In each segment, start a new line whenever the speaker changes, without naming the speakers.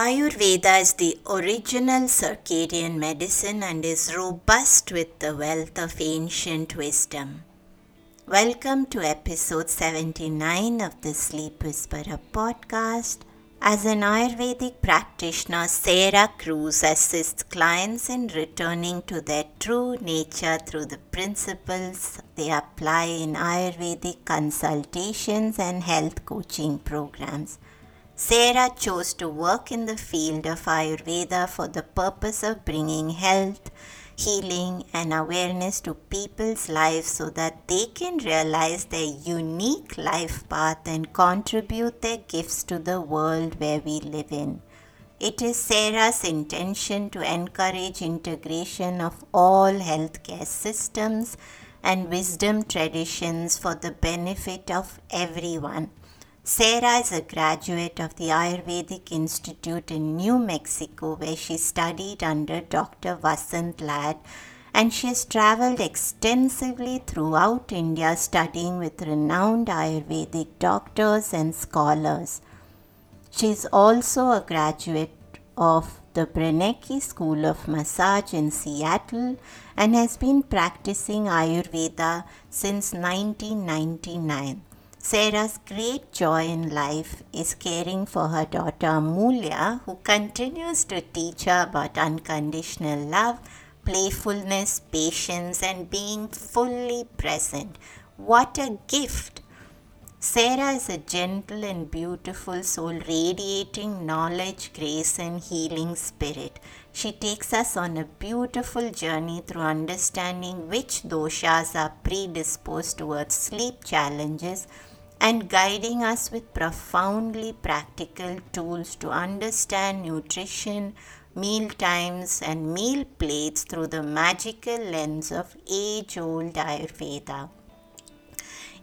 Ayurveda is the original circadian medicine and is robust with the wealth of ancient wisdom. Welcome to episode 79 of the Sleep Whisperer podcast. As an Ayurvedic practitioner, Sarah Kruse assists clients in returning to their true nature through the principles they apply in Ayurvedic consultations and health coaching programs. Sarah chose to work in the field of Ayurveda for the purpose of bringing health, healing, and awareness to people's lives so that they can realize their unique life path and contribute their gifts to the world where we live in. It is Sarah's intention to encourage integration of all healthcare systems and wisdom traditions for the benefit of everyone. Sarah is a graduate of the Ayurvedic Institute in New Mexico, where she studied under Dr. Vasant Lad, and she has traveled extensively throughout India studying with renowned Ayurvedic doctors and scholars. She is also a graduate of the Brenneke School of Massage in Seattle and has been practicing Ayurveda since 1999. Sarah's great joy in life is caring for her daughter Amulya, who continues to teach her about unconditional love, playfulness, patience, and being fully present. What a gift! Sarah is a gentle and beautiful soul radiating knowledge, grace, and healing spirit. She takes us on a beautiful journey through understanding which doshas are predisposed towards sleep challenges and guiding us with profoundly practical tools to understand nutrition, meal times, and meal plates through the magical lens of age old Ayurveda.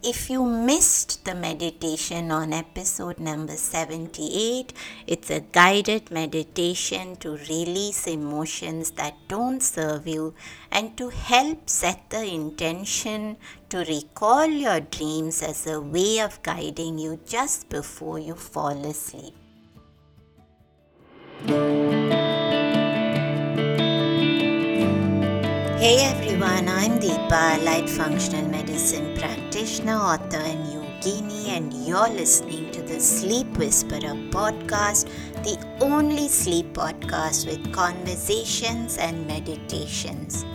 If you missed the meditation on episode number 78, it's a guided meditation to release emotions that don't serve you and to help set the intention to recall your dreams as a way of guiding you just before you fall asleep. Hey everyone, I'm Deepa, light functional medicine practitioner, author, and yogini, and you're listening to the Sleep Whisperer podcast, the only sleep podcast with conversations and meditations.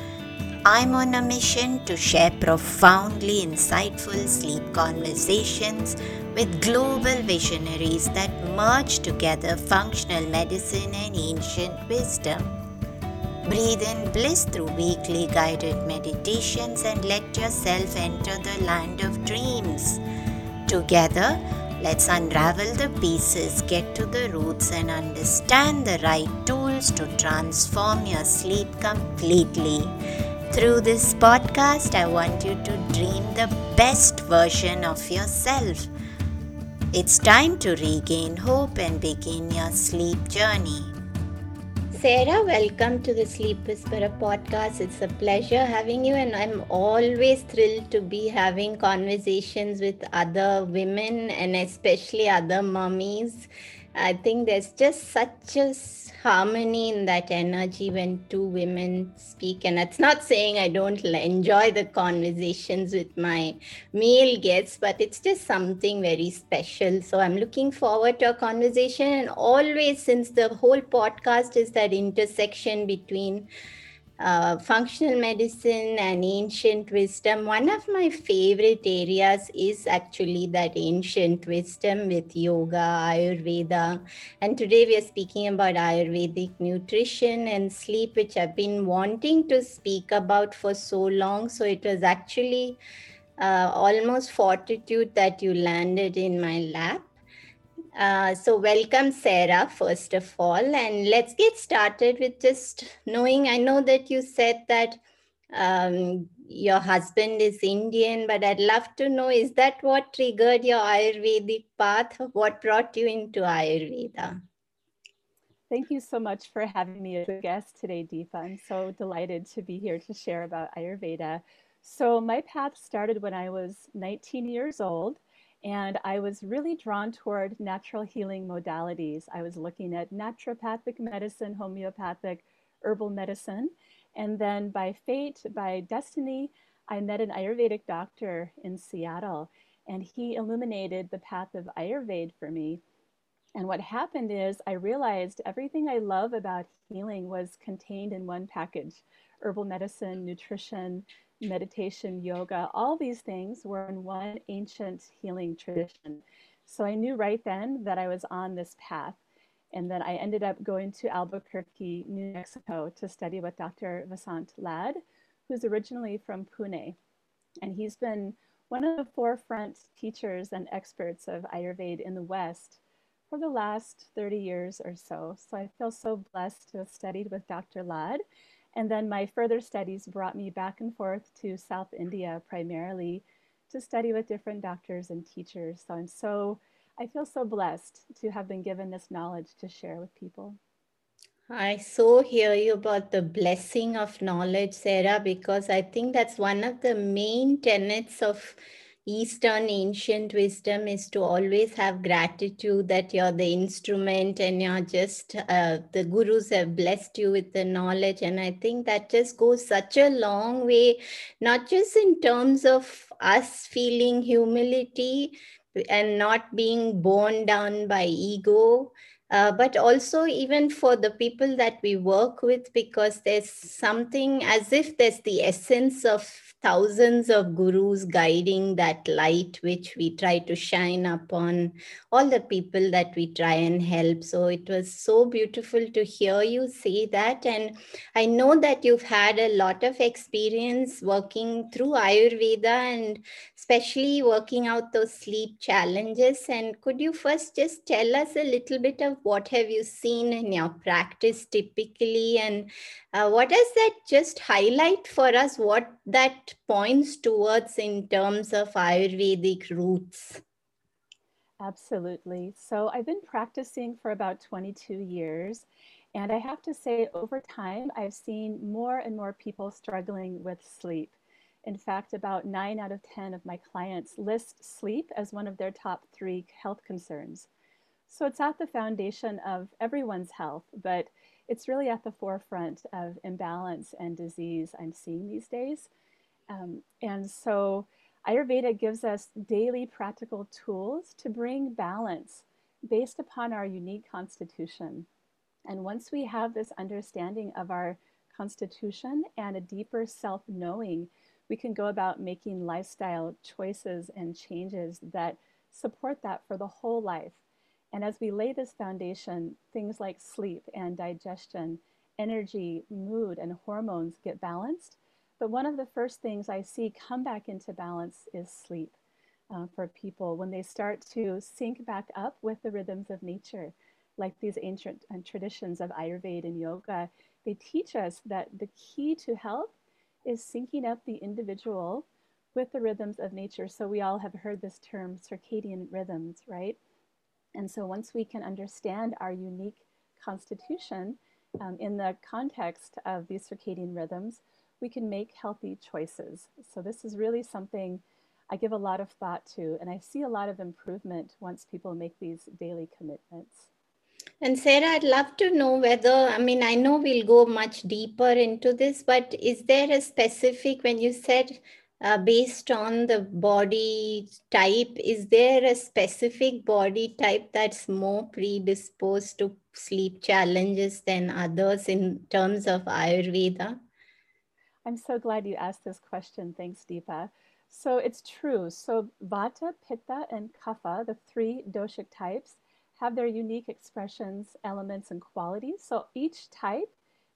I'm on a mission to share profoundly insightful sleep conversations with global visionaries that merge together functional medicine and ancient wisdom. Breathe in bliss through weekly guided meditations and let yourself enter the land of dreams. Together, let's unravel the pieces, get to the roots, and understand the right tools to transform your sleep completely. Through this podcast, I want you to dream the best version of yourself. It's time to regain hope and begin your sleep journey. Sarah, welcome to the Sleep Whisperer podcast. It's a pleasure having you, and I'm always thrilled to be having conversations with other women and especially other mummies I think there's just such a harmony in that energy when two women speak. And that's not saying I don't enjoy the conversations with my male guests, but it's just something very special. So I'm looking forward to a conversation. And always, since the whole podcast is that intersection between uh, functional medicine and ancient wisdom. One of my favorite areas is actually that ancient wisdom with yoga, Ayurveda. And today we are speaking about Ayurvedic nutrition and sleep, which I've been wanting to speak about for so long. So it was actually uh, almost fortitude that you landed in my lap. Uh, so, welcome, Sarah, first of all. And let's get started with just knowing. I know that you said that um, your husband is Indian, but I'd love to know is that what triggered your Ayurvedic path? What brought you into Ayurveda?
Thank you so much for having me as a guest today, Deepa. I'm so delighted to be here to share about Ayurveda. So, my path started when I was 19 years old And I was really drawn toward natural healing modalities. I was looking at naturopathic medicine, homeopathic, herbal medicine. And then by fate, by destiny, I met an Ayurvedic doctor in Seattle, and he illuminated the path of Ayurveda for me. And what happened is I realized everything I love about healing was contained in one package herbal medicine, nutrition, meditation, yoga, all these things were in one ancient healing tradition. So I knew right then that I was on this path. And then I ended up going to Albuquerque, New Mexico to study with Dr. Vasant Lad, who's originally from Pune. And he's been one of the forefront teachers and experts of Ayurveda in the West for the last 30 years or so. So I feel so blessed to have studied with Dr. Lad and then my further studies brought me back and forth to South India primarily to study with different doctors and teachers. So I'm so, I feel so blessed to have been given this knowledge to share with people.
I so hear you about the blessing of knowledge, Sarah, because I think that's one of the main tenets of Eastern ancient wisdom is to always have gratitude that you're the instrument and you're just, uh, the gurus have blessed you with the knowledge. And I think that just goes such a long way, not just in terms of us feeling humility and not being borne down by ego. Uh, but also even for the people that we work with because there's something as if there's the essence of thousands of gurus guiding that light which we try to shine upon all the people that we try and help. So it was so beautiful to hear you say that. And i know that you've had a lot of experience working through ayurveda and especially working out those sleep challenges. And could you first just tell us a little bit of what have you seen in your practice typically and uh, what does that just highlight for us what that points towards in terms of Ayurvedic roots?
Absolutely. So I've been practicing for about 22 years. And I have to say, over time, I've seen more and more people struggling with sleep. In fact, about nine out of 10 of my clients list sleep as one of their top three health concerns. So it's at the foundation of everyone's health, but it's really at the forefront of imbalance and disease I'm seeing these days. Um, and so Ayurveda gives us daily practical tools to bring balance based upon our unique constitution. And once we have this understanding of our constitution and a deeper self knowing, we can go about making lifestyle choices and changes that support that for the whole life. And as we lay this foundation, things like sleep and digestion, energy, mood, and hormones get balanced. But one of the first things I see come back into balance is sleep uh, for people when they start to sync back up with the rhythms of nature, like these ancient uh, traditions of Ayurveda and yoga. They teach us that the key to health is syncing up the individual with the rhythms of nature. So we all have heard this term circadian rhythms, right? And so once we can understand our unique constitution um, in the context of these circadian rhythms, we can make healthy choices. So this is really something I give a lot of thought to, and I see a lot of improvement once people make these daily commitments.
And Sarah, I'd love to know whether, I mean, I know we'll go much deeper into this, but is there a specific, when you said uh, based on the body type, is there a specific body type that's more predisposed to sleep challenges than others in terms of Ayurveda?
I'm so glad you asked this question. Thanks, Deepa. So it's true. So Vata, Pitta, and Kapha, the three doshic types, have their unique expressions, elements, and qualities. So each type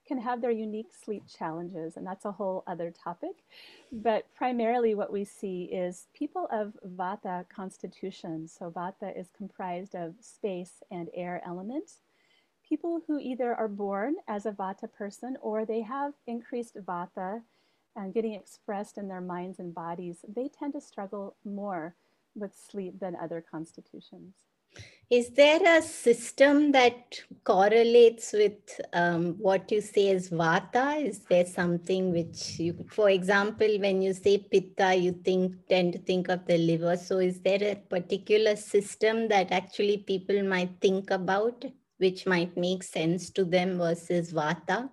can have their unique sleep challenges, and that's a whole other topic. But primarily, what we see is people of Vata constitution. So, Vata is comprised of space and air elements. People who either are born as a Vata person or they have increased Vata and getting expressed in their minds and bodies, they tend to struggle more with sleep than other constitutions.
Is there a system that correlates with um, what you say as vata? Is there something which you, for example, when you say pitta, you think tend to think of the liver. So is there a particular system that actually people might think about, which might make sense to them versus vata?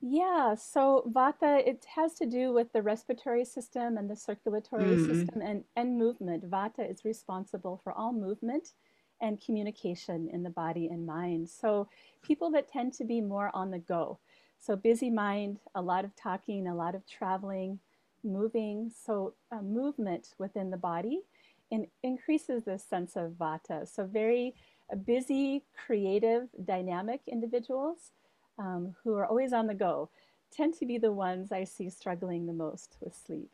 Yeah, so vata, it has to do with the respiratory system and the circulatory mm. system and, and movement. Vata is responsible for all movement and communication in the body and mind. So people that tend to be more on the go. So busy mind, a lot of talking, a lot of traveling, moving. So uh, movement within the body in, increases this sense of vata. So very uh, busy, creative, dynamic individuals um, who are always on the go tend to be the ones I see struggling the most with sleep.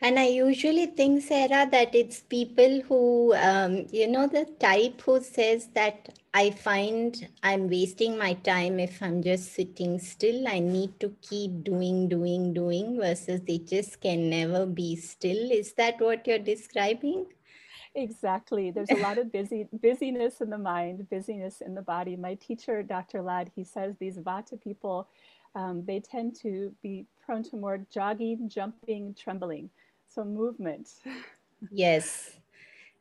And I usually think, Sarah, that it's people who, um, you know, the type who says that I find I'm wasting my time if I'm just sitting still. I need to keep doing, doing, doing, versus they just can never be still. Is that what you're describing?
Exactly. There's a lot of busy busyness in the mind, busyness in the body. My teacher, Dr. Lad, he says these Vata people, um, they tend to be prone to more jogging, jumping, trembling. So movement.
yes.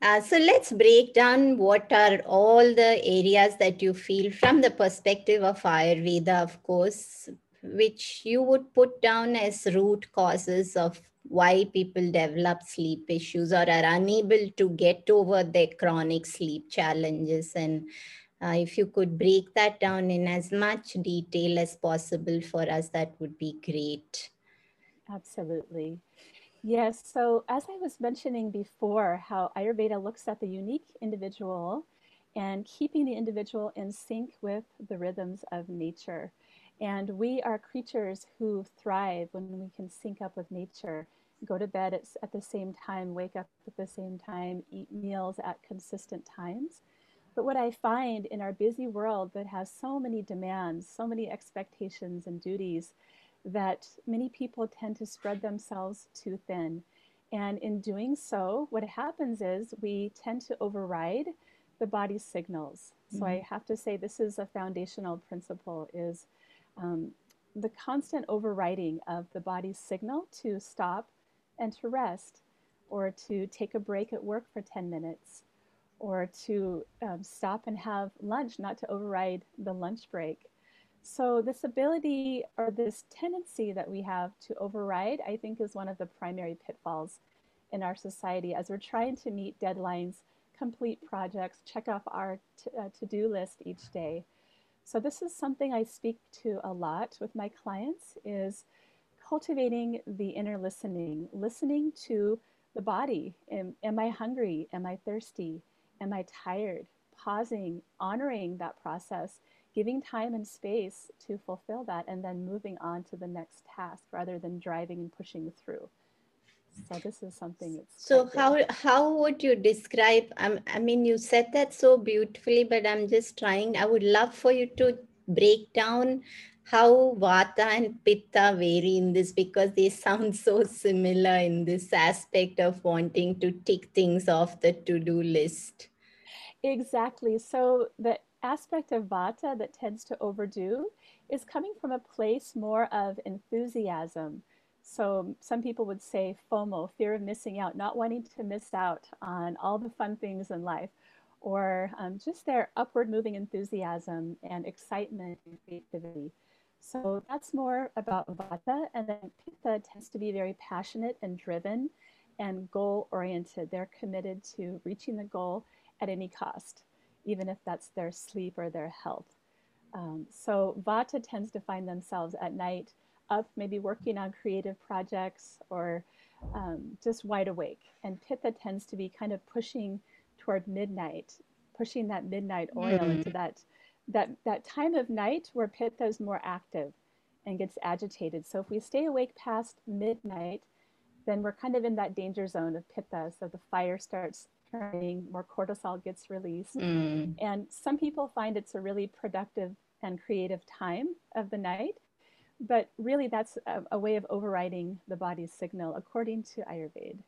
Uh, so let's break down what are all the areas that you feel from the perspective of Ayurveda, of course, which you would put down as root causes of why people develop sleep issues or are unable to get over their chronic sleep challenges. And uh, if you could break that down in as much detail as possible for us that would be great.
Absolutely. Yes so as i was mentioning before how ayurveda looks at the unique individual and keeping the individual in sync with the rhythms of nature and we are creatures who thrive when we can sync up with nature, go to bed at, at the same time, wake up at the same time, eat meals at consistent times. But what I find in our busy world that has so many demands, so many expectations and duties, that many people tend to spread themselves too thin. And in doing so, what happens is we tend to override the body's signals. Mm-hmm. So I mm-hmm. have to say this is a foundational principle is um, the constant overriding of the body's signal to stop and to rest, or to take a break at work for 10 minutes, or to um, stop and have lunch, not to override the lunch break. So, this ability or this tendency that we have to override, I think, is one of the primary pitfalls in our society as we're trying to meet deadlines, complete projects, check off our uh, to do list each day. So this is something I speak to a lot with my clients is cultivating the inner listening, listening to the body. Am, am I hungry? Am I thirsty? Am I tired? Pausing, honoring that process, giving time and space to fulfill that, and then moving on to the next task rather than driving and pushing through. So this is something it's
so how how would you describe um, I mean you said that so beautifully but I'm just trying I would love for you to break down how vata and pitta vary in this because they sound so similar in this aspect of wanting to tick things off the to-do list.
Exactly. So the aspect of vata that tends to overdo is coming from a place more of enthusiasm so some people would say FOMO, fear of missing out, not wanting to miss out on all the fun things in life, or um, just their upward moving enthusiasm and excitement and creativity. So that's more about Vata, and then Pitta tends to be very passionate and driven and goal oriented. They're committed to reaching the goal at any cost, even if that's their sleep or their health. Um, so Vata tends to find themselves at night up, maybe working on creative projects or um, just wide awake. And Pitta tends to be kind of pushing toward midnight, pushing that midnight oil mm. into that, that, that time of night where Pitta is more active and gets agitated. So if we stay awake past midnight, then we're kind of in that danger zone of Pitta. So the fire starts turning, more cortisol gets released. Mm. And some people find it's a really productive and creative time of the night but really that's a, a, way of overriding the body's signal according to ayurveda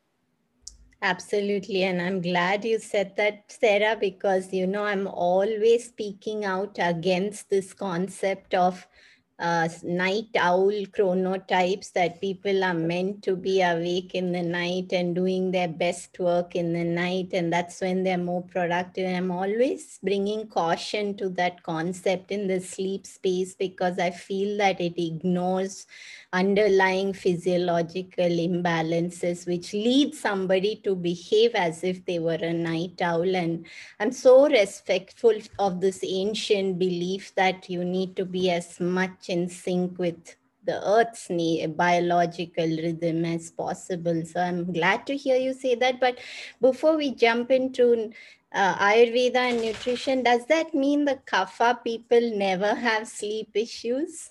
Absolutely. And I'm glad you said that, Sarah, because, you know, I'm always speaking out against this concept of uh, night owl chronotypes that people are meant to be awake in the night and doing their best work in the night. And that's when they're more productive. And i'm always bringing caution to that concept in the sleep space because i feel that it ignores underlying physiological imbalances which lead somebody to behave as if they were a night owl. And i'm so respectful of this ancient belief that you need to be as much in sync with the earth's biological rhythm as possible so i'm glad to hear you say that but before we jump into uh, ayurveda and nutrition does that mean the kapha people never have sleep issues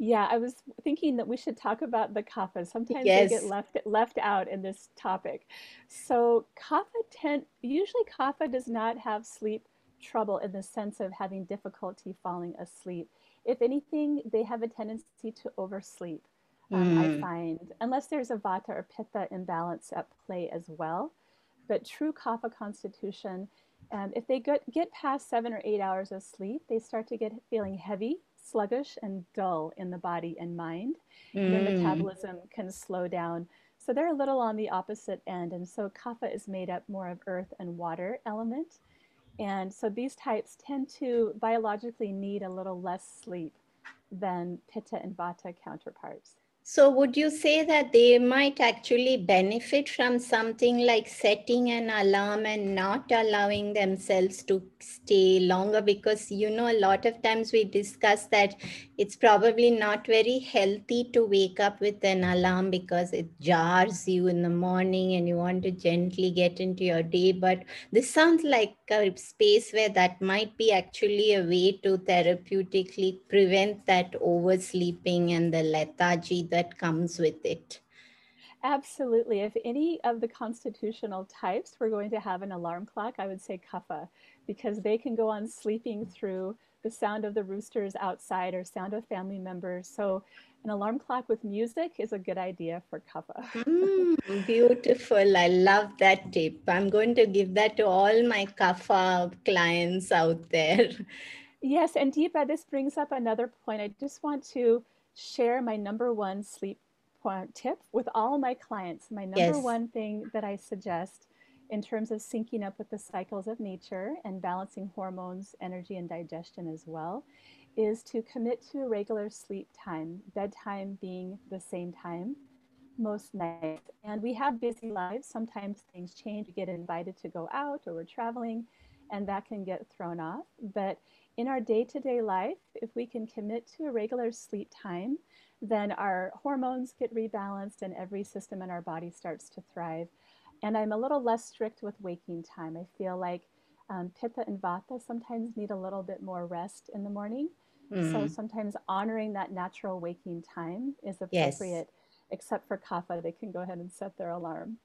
yeah, I was thinking that we should talk about the kapha. Sometimes yes. they get left left out in this topic. So kapha tend usually kapha does not have sleep trouble in the sense of having difficulty falling asleep. If anything, they have a tendency to oversleep. Um, mm. I find unless there's a vata or pitta imbalance at play as well. But true kapha constitution, um, if they get, get past seven or eight hours of sleep, they start to get feeling heavy sluggish and dull in the body and mind. Mm. Their metabolism can slow down. So they're a little on the opposite end. And so kapha is made up more of earth and water element. And so these types tend to biologically need a little less sleep than pitta and vata counterparts.
So, would you say that they might actually benefit from something like setting an alarm and not allowing themselves to stay longer? Because, you know, a lot of times we discuss that it's probably not very healthy to wake up with an alarm because it jars you in the morning and you want to gently get into your day. But this sounds like a space where that might be actually a way to therapeutically prevent that oversleeping and the lethargy that comes with it.
Absolutely. If any of the constitutional types were going to have an alarm clock, I would say kapha, because they can go on sleeping through the sound of the roosters outside or sound of family members. So an alarm clock with music is a good idea for kapha.
mm, beautiful. I love that tip. I'm going to give that to all my kapha clients out there.
Yes, and Deepa, this brings up another point. I just want to share my number one sleep tip with all my clients. My number yes. one thing that I suggest in terms of syncing up with the cycles of nature and balancing hormones, energy, and digestion as well, is to commit to a regular sleep time, bedtime being the same time most nights. And we have busy lives. Sometimes things change. We get invited to go out or we're traveling, and that can get thrown off. But in our day to day life, if we can commit to a regular sleep time, then our hormones get rebalanced and every system in our body starts to thrive. And I'm a little less strict with waking time. I feel like um, Pitta and Vata sometimes need a little bit more rest in the morning. Mm-hmm. So sometimes honoring that natural waking time is appropriate, yes. except for Kapha, they can go ahead and set their alarm.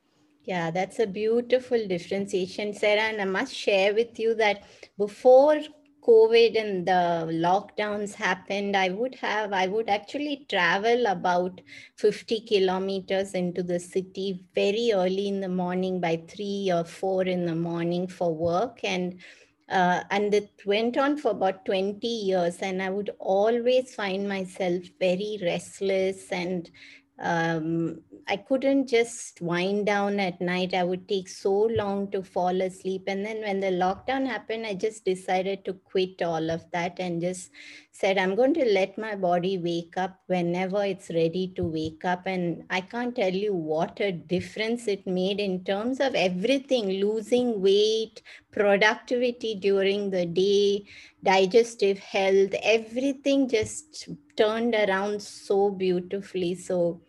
Yeah, that's a beautiful differentiation, Sarah. And I must share with you that before COVID and the lockdowns happened, I would have, I would actually travel about 50 kilometers into the city very early in the morning by three or four in the morning for work. And uh, and it went on for about 20 years and i would always find myself very restless and um, I couldn't just wind down at night. I would take so long to fall asleep. And then when the lockdown happened, I just decided to quit all of that and just said, I'm going to let my body wake up whenever it's ready to wake up. And I can't tell you what a difference it made in terms of everything losing weight, productivity during the day, digestive health, everything just turned around so beautifully. So,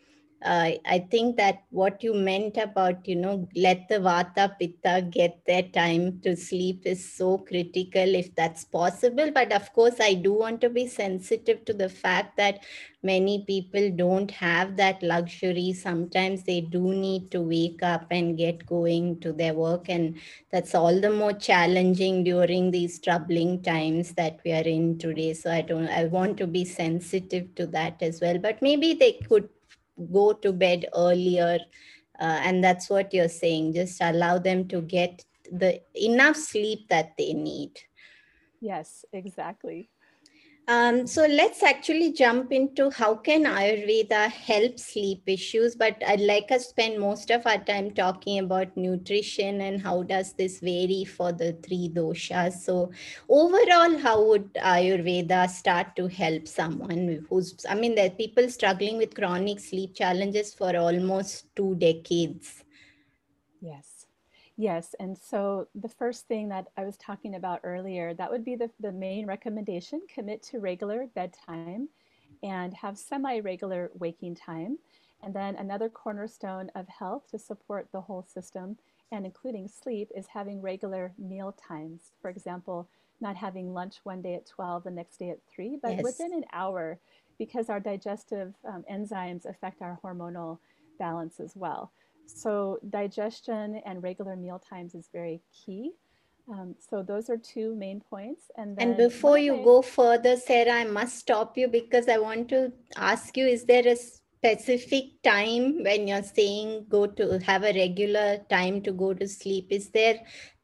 uh, I think that what you meant about, you know, let the Vata Pitta get their time to sleep is so critical if that's possible. But of course, I do want to be sensitive to the fact that many people don't have that luxury. Sometimes they do need to wake up and get going to their work. And that's all the more challenging during these troubling times that we are in today. So I don't, I want to be sensitive to that as well. But maybe they could go to bed earlier uh, and that's what you're saying. Just allow them to get the enough sleep that they need.
Yes exactly
um, so let's actually jump into how can Ayurveda help sleep issues. But I'd like us to spend most of our time talking about nutrition and how does this vary for the three doshas. So overall, how would Ayurveda start to help someone who's, I mean, there are people struggling with chronic sleep challenges for almost two decades.
Yes. Yes, and so the first thing that I was talking about earlier, that would be the, the main recommendation, commit to regular bedtime and have semi-regular waking time. And then another cornerstone of health to support the whole system and including sleep is having regular meal times. For example, not having lunch one day at 12, the next day at 3, but yes. within an hour because our digestive um, enzymes affect our hormonal balance as well. So digestion and regular meal times is very key. Um, so those are two main points. And,
and before you go further, Sarah, I must stop you because I want to ask you, is there a specific time when you're saying go to have a regular time to go to sleep? Is there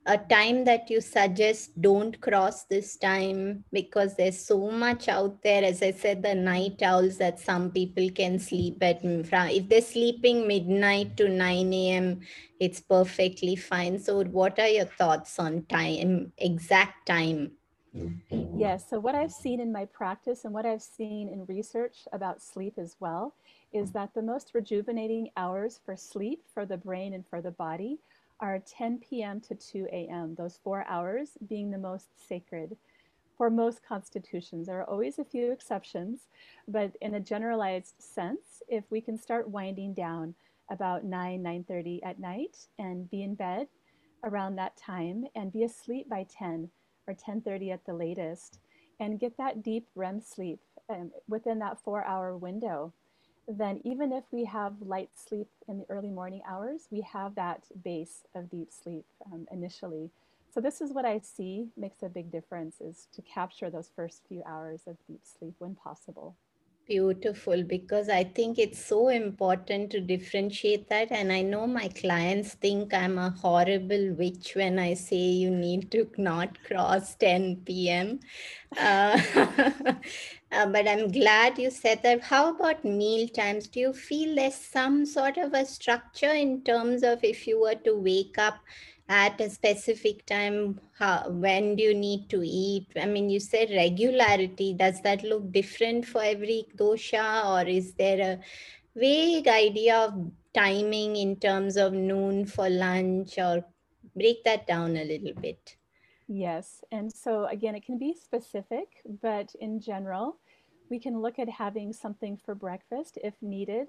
a time that you suggest don't cross this time because there's so much out there. As i said the night owls that some people can sleep at if they're sleeping midnight to 9 a.m it's perfectly fine. So what are your thoughts on time exact time?
Yes so what i've seen in my practice and what i've seen in research about sleep as well is that the most rejuvenating hours for sleep for the brain and for the body are 10 p.m. to 2 a.m., those four hours being the most sacred for most constitutions. There are always a few exceptions, but in a generalized sense, if we can start winding down about 9, 9.30 at night and be in bed around that time and be asleep by 10 or 10.30 at the latest and get that deep REM sleep um, within that four hour window, then even if we have light sleep in the early morning hours, we have that base of deep sleep um, initially. So this is what I see makes a big difference is to capture those first few hours of deep sleep when possible.
Beautiful, because I think it's so important to differentiate that. And I know my clients think I'm a horrible witch when I say you need to not cross 10 p.m. Uh, uh, but I'm glad you said that. How about meal times? Do you feel there's some sort of a structure in terms of if you were to wake up at a specific time how, when do you need to eat? I mean you said regularity. Does that look different for every dosha or is there a vague idea of timing in terms of noon for lunch or break that down a little bit?
Yes and so again it can be specific but in general we can look at having something for breakfast if needed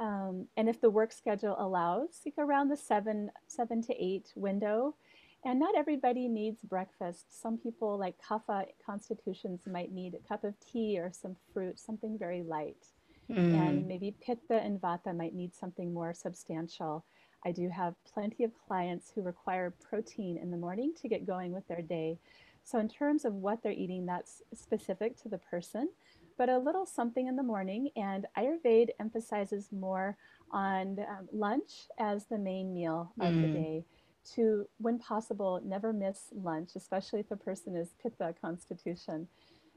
um, and if the work schedule allows, like around the seven, seven to eight window. And not everybody needs breakfast. Some people, like kapha constitutions, might need a cup of tea or some fruit, something very light. Mm. And maybe pitta and vata might need something more substantial. I do have plenty of clients who require protein in the morning to get going with their day. So, in terms of what they're eating, that's specific to the person but a little something in the morning. And Ayurveda emphasizes more on um, lunch as the main meal of mm. the day. To, when possible, never miss lunch, especially if a person is Pitta constitution.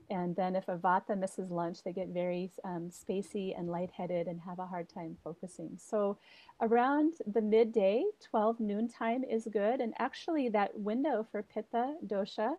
And then if a Vata misses lunch, they get very um, spacey and lightheaded and have a hard time focusing. So around the midday, 12 noon time is good. And actually that window for Pitta dosha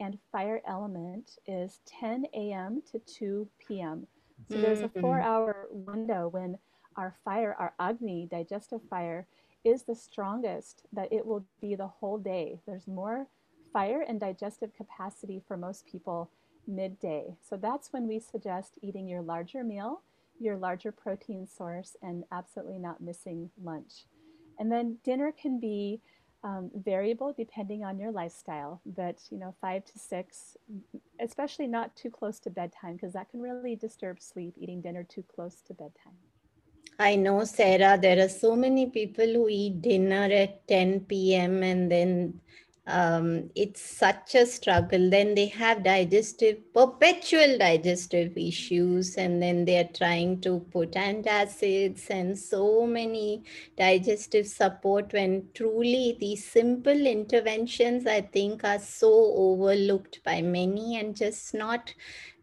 and fire element is 10 a.m. to 2 p.m. So there's a four mm-hmm. hour window when our fire, our Agni, digestive fire, is the strongest that it will be the whole day. There's more fire and digestive capacity for most people midday. So that's when we suggest eating your larger meal, your larger protein source, and absolutely not missing lunch. And then dinner can be um, variable depending on your lifestyle, but you know, five to six, especially not too close to bedtime because that can really disturb sleep, eating dinner too close to bedtime.
I know, Sarah, there are so many people who eat dinner at 10 p.m. and then um, it's such a struggle. Then they have digestive, perpetual digestive issues, and then they're trying to put antacids and so many digestive support. When truly these simple interventions, I think, are so overlooked by many and just not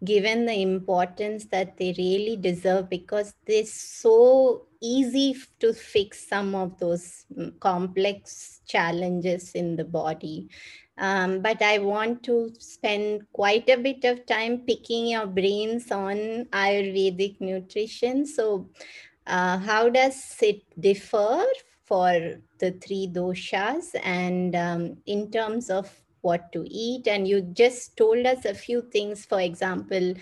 given the importance that they really deserve because they're so easy to fix some of those mm, complex challenges in the body. Um, but I want to spend quite a bit of time picking your brains on Ayurvedic nutrition. So, uh, how does it differ for the three doshas and um, in terms of what to eat. And you just told us a few things. For example,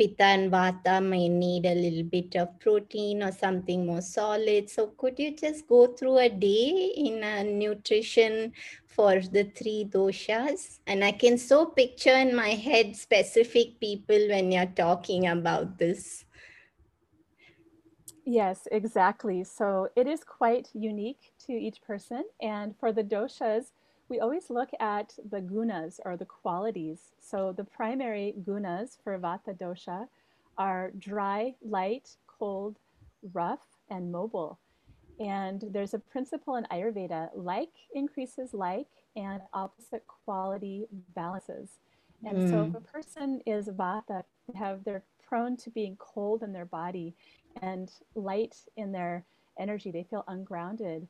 Pitta and Vata may need a little bit of protein or something more solid. So could you just go through a day in a nutrition for the three doshas? And I can so picture in my head specific people when you're talking about this.
Yes, exactly. So it is quite unique to each person. And for the doshas, we always look at the gunas or the qualities. So the primary gunas for Vata dosha are dry, light, cold, rough, and mobile. And there's a principle in Ayurveda like increases like, and opposite quality balances. And mm. so if hmm. a person is Vata, have they're prone to being cold in their body and light in their energy. They feel ungrounded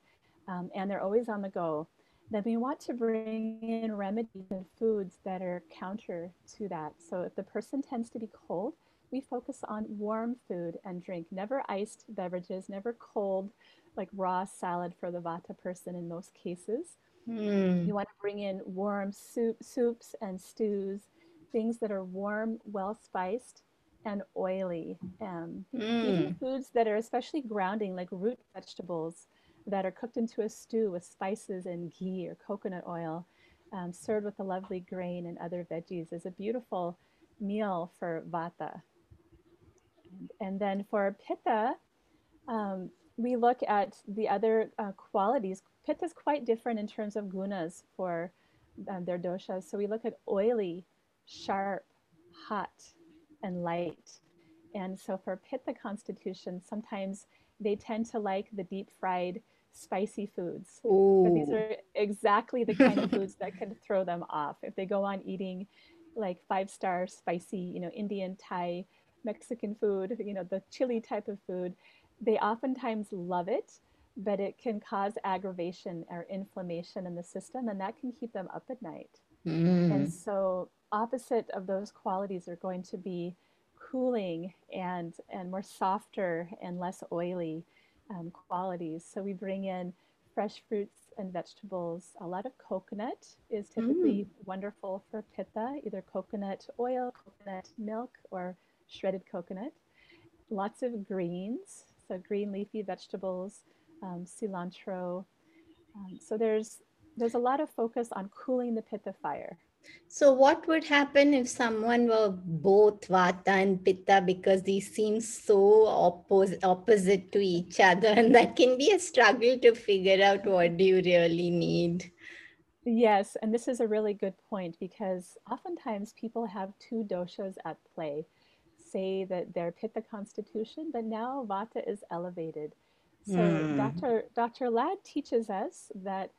um, and they're always on the go then we want to bring in remedies and foods that are counter to that. So if the person tends to be cold, we focus on warm food and drink, never iced beverages, never cold, like raw salad for the Vata person in most cases. Mm. You want to bring in warm soup, soups and stews, things that are warm, well spiced, and oily. Um, mm. Even foods that are especially grounding, like root vegetables that are cooked into a stew with spices and ghee or coconut oil, um, served with a lovely grain and other veggies, is a beautiful meal for vata. And then for pitta, um, we look at the other uh, qualities. Pitta is quite different in terms of gunas for um, their doshas. So we look at oily, sharp, hot, and light. And so for pitta constitution, sometimes they tend to like the deep fried spicy foods. These are exactly the kind of foods that can throw them off. If they go on eating like five star spicy, you know, Indian, Thai, Mexican food, you know, the chili type of food, they oftentimes love it, but it can cause aggravation or inflammation in the system, and that can keep them up at night. Mm. And so, opposite of those qualities are going to be cooling and and more softer and less oily um, qualities. So we bring in fresh fruits and vegetables. A lot of coconut is typically mm. wonderful for pitta, either coconut oil, coconut milk, or shredded coconut. Lots of greens, so green leafy vegetables, um, cilantro. Um, so there's there's a lot of focus on cooling the pitta fire.
So, what would happen if someone were both Vata and Pitta because these seem so oppos- opposite to each other, and that can be a struggle to figure out what do you really need?
Yes, and this is a really good point because oftentimes people have two doshas at play. Say that they're Pitta constitution, but now Vata is elevated. So mm. Dr. Dr. Lad teaches us that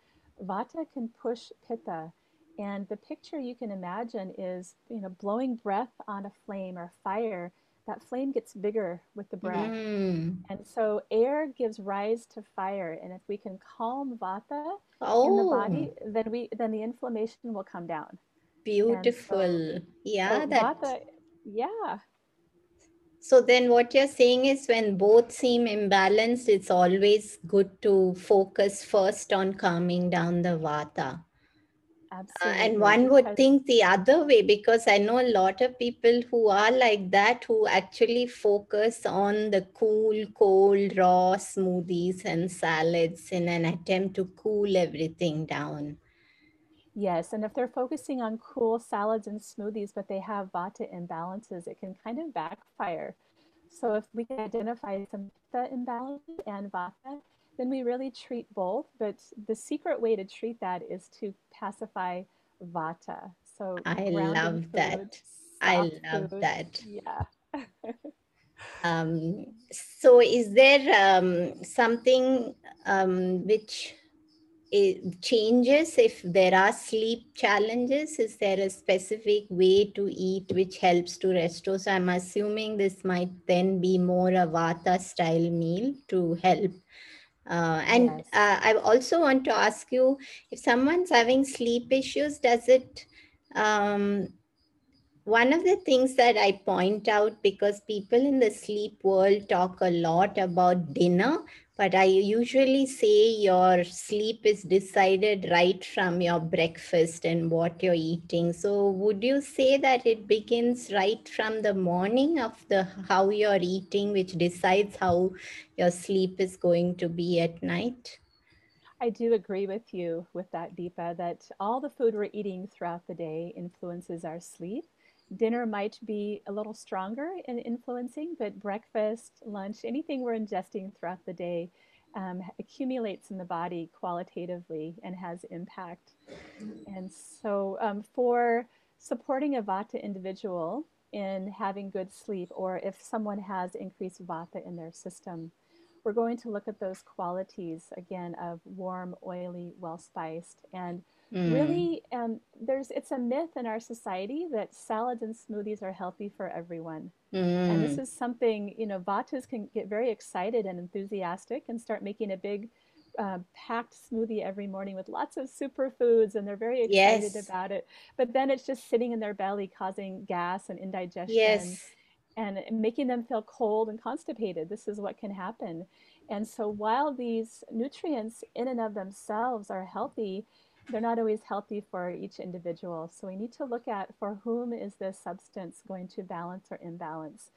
Vata can push Pitta and the picture you can imagine is, you know, blowing breath on a flame or fire. That flame gets bigger with the breath. Mm. And so air gives rise to fire. And if we can calm vata oh. in the body, oh. then we then the inflammation will come down.
Beautiful. So, yeah.
So vata, yeah.
So then what you're saying is when both seem imbalanced, it's always good to focus first on calming down the vata. Absolutely. Uh, and one would think the other way because I know a lot of people who are like that who actually focus on the cool, cold, raw smoothies and salads in an attempt to cool everything down.
Yes, and if they're focusing on cool salads and smoothies, but they have vata imbalances, it can kind of backfire. So if we can identify some pitta imbalance and vata, then we really treat both. But the secret way to treat that is to pacify vata. So
I love food, that. I love food. that.
Yeah.
um, so, is there um, something um, which it changes if there are sleep challenges? Is there a specific way to eat which helps to restore? So, I'm assuming this might then be more a Vata style meal to help. Uh, and yes. uh, I also want to ask you if someone's having sleep issues, does it um, one of the things that I point out because people in the sleep world talk a lot about dinner, but I usually say your sleep is decided right from your breakfast and what you're eating. So would you say that it begins right from the morning of the how you're eating, which decides how your sleep is going to be at night?
I do agree with you with that, Deepa, that all the food we're eating throughout the day influences our sleep. Dinner might be a little stronger in influencing, but breakfast, lunch, anything we're ingesting throughout the day um, accumulates in the body qualitatively and has impact. And so, um, for supporting a Vata individual in having good sleep, or if someone has increased Vata in their system, we're going to look at those qualities again of warm, oily, well spiced, and Mm. Really, um, there's it's a myth in our society that salads and smoothies are healthy for everyone. Mm. And this mm. is something, you know, Vatas can get very excited and enthusiastic and start making a big uh, packed smoothie every morning with lots of superfoods and they're very excited yes. about it. But then it's just sitting in their belly causing gas and indigestion. Yes. And making them feel cold and constipated. This is what can happen. And so, while these nutrients in and of themselves are healthy, they're not always healthy for each individual. So we need to look at for whom is this substance going to balance or imbalance.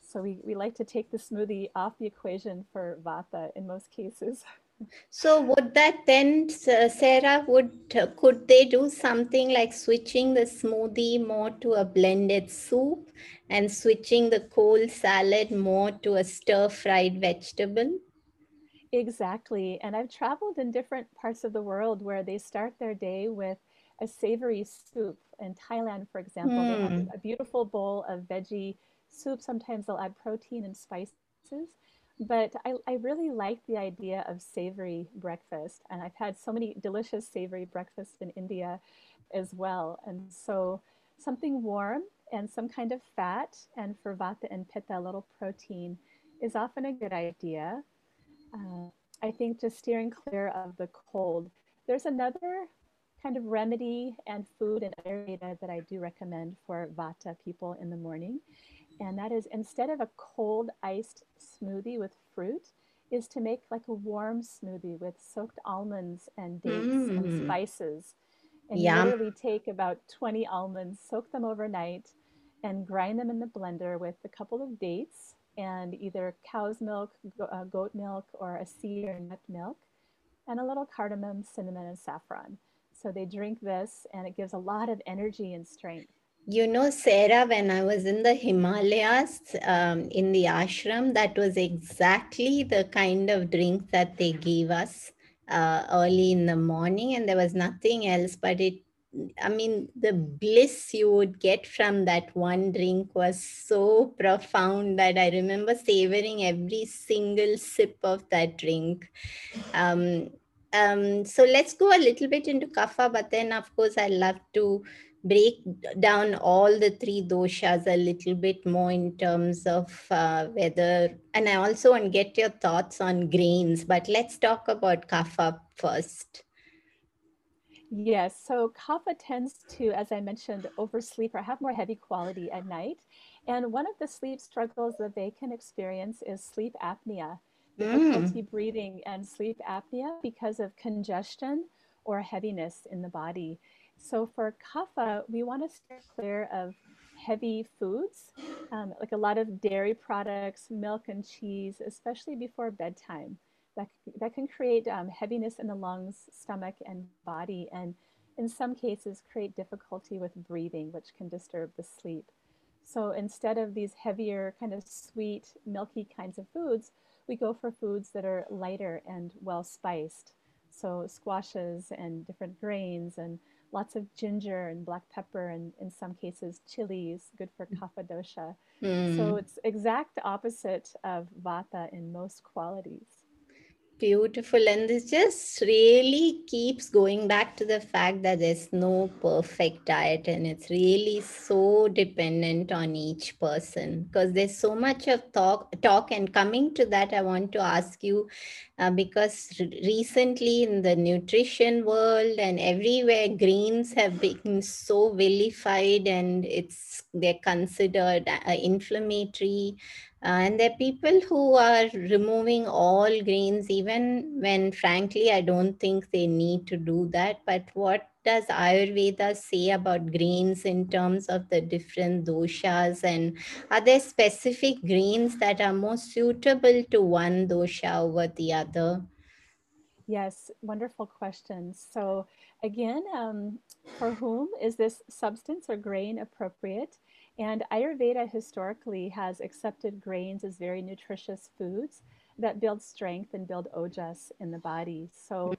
So we, we like to take the smoothie off the equation for vata in most cases.
So would that then, Sarah, would could they do something like switching the smoothie more to a blended soup and switching the cold salad more to a stir fried vegetable?
Exactly. And I've traveled in different parts of the world where they start their day with a savory soup. In Thailand, for example, mm. they have hmm. a beautiful bowl of veggie soup. Sometimes they'll add protein and spices. But I, I really like the idea of savory breakfast. And I've had so many delicious savory breakfasts in India as well. And so something warm and some kind of fat, and for Vata and Pitta, a little protein is often a good idea. Uh, I think just steering clear of the cold. There's another kind of remedy and food and Ayurveda that I do recommend for Vata people in the morning. And that is instead of a cold iced smoothie with fruit, is to make like a warm smoothie with soaked almonds and dates mm. and spices. And Yum. literally take about 20 almonds, soak them overnight, and grind them in the blender with a couple of dates and either cow's milk, uh, goat milk, or a seed or nut milk, and a little cardamom, cinnamon, and saffron. So they drink this, and it gives a lot of energy and strength.
You know, Sarah, when I was in the Himalayas, um, in the ashram, that was exactly the kind of drink that they gave us uh, early in the morning, and there was nothing else, but it I mean, the bliss you would get from that one drink was so profound that I remember savoring every single sip of that drink. Um, um, so let's go a little bit into kapha, but then, of course, I love to break down all the three doshas a little bit more in terms of uh, whether, and I also want to get your thoughts on grains, but let's talk about kapha first.
Yes, so kapha tends to, as I mentioned, oversleep or have more heavy quality at night. And one of the sleep struggles that they can experience is sleep apnea, difficulty mm. breathing and sleep apnea because of congestion or heaviness in the body. So for kapha, we want to steer clear of heavy foods, um, like a lot of dairy products, milk and cheese, especially before bedtime that, that can create um, heaviness in the lungs, stomach, and body, and in some cases create difficulty with breathing, which can disturb the sleep. So instead of these heavier, kind of sweet, milky kinds of foods, we go for foods that are lighter and well spiced. So squashes and different grains and lots of ginger and black pepper and in some cases chilies, good for mm. kapha dosha. Mm. So it's exact opposite of vata in most qualities.
Beautiful. And this just really keeps going back to the fact that there's no perfect diet and it's really so dependent on each person because there's so much of talk talk and coming to that I want to ask you uh, because recently in the nutrition world and everywhere greens have become so vilified and it's they're considered uh, inflammatory uh, and there are people who are removing all grains, even when, frankly, I don't think they need to do that. But what does Ayurveda say about grains in terms of the different doshas? And are there specific grains that are more suitable to one dosha over the other?
Yes, wonderful question. So, again, um, for whom is this substance or grain appropriate? And Ayurveda historically has accepted grains as very nutritious foods that build strength and build ojas in the body. So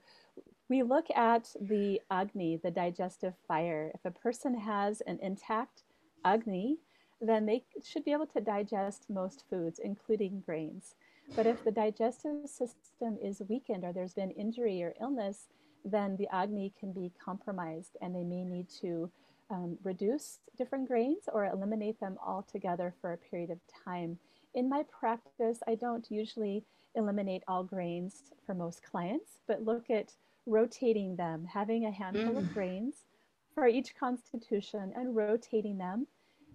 we look at the Agni, the digestive fire. If a person has an intact Agni, then they should be able to digest most foods, including grains. But if the digestive system is weakened or there's been injury or illness, then the Agni can be compromised and they may need to um, reduce different grains or eliminate them altogether for a period of time. In my practice, I don't usually eliminate all grains for most clients, but look at rotating them, having a handful mm. of grains for each constitution and rotating them,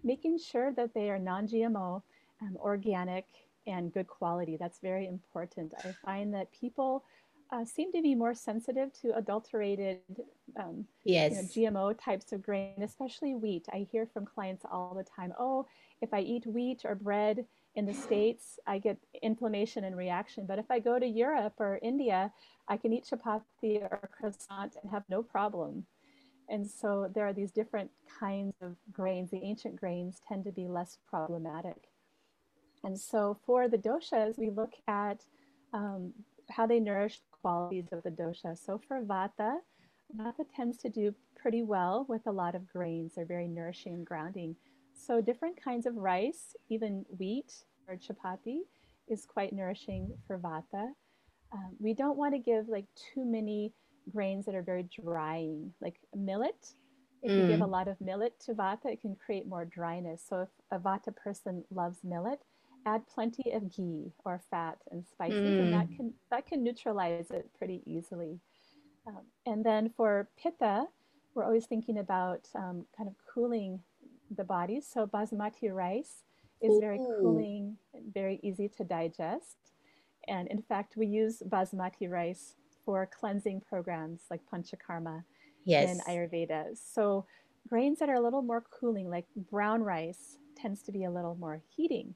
making sure that they are non GMO, um, organic, and good quality. That's very important. I find that people uh, seem to be more sensitive to adulterated um, yes. you know, GMO types of grain, especially wheat. I hear from clients all the time, oh, if I eat wheat or bread in the States, I get inflammation and reaction. But if I go to Europe or India, I can eat chapati or croissant and have no problem. And so there are these different kinds of grains. The ancient grains tend to be less problematic. And so for the doshas, we look at um, how they nourish qualities of the dosha. So for Vata, Vata tends to do pretty well with a lot of grains. They're very nourishing and grounding. So different kinds of rice, even wheat or chapati, is quite nourishing for Vata. Um, we don't want to give like too many grains that are very drying, like millet. If mm. you give a mm. lot of millet to Vata, it can create more dryness. So if a Vata person loves millet, add plenty of ghee or fat and spices, mm. and that mm. can that can neutralize it pretty easily. Um, and then for pitta, we're always thinking about um, kind of cooling the body. So basmati rice is Ooh. very cooling, very easy to digest. And in fact, we use basmati rice for cleansing programs like panchakarma yes. in Ayurveda. So grains that are a little more cooling, like brown rice, tends to be a little more heating.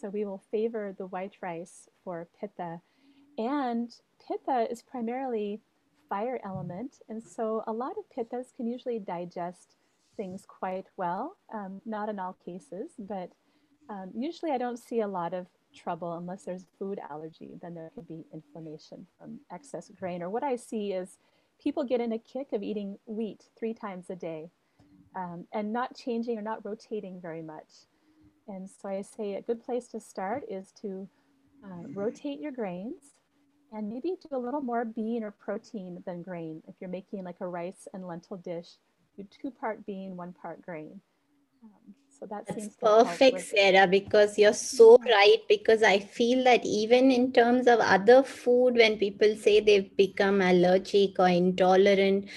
So we will favor the white rice for pitta. And pitta is primarily fire element. And so a lot of pittas can usually digest things quite well. Um, not in all cases, but um, usually I don't see a lot of trouble unless there's food allergy. Then there could be inflammation from excess grain. Or what I see is people get in a kick of eating wheat three times a day um, and not changing or not rotating very much. And so I say a good place to start is to uh, rotate your grains and maybe do a little more bean or protein than grain. If you're making like a rice and lentil dish, do two part bean, one part grain. Um, so that
That's
seems
perfect, Sarah, because you're so right. Because I feel that even in terms of other food, when people say they've become allergic or intolerant,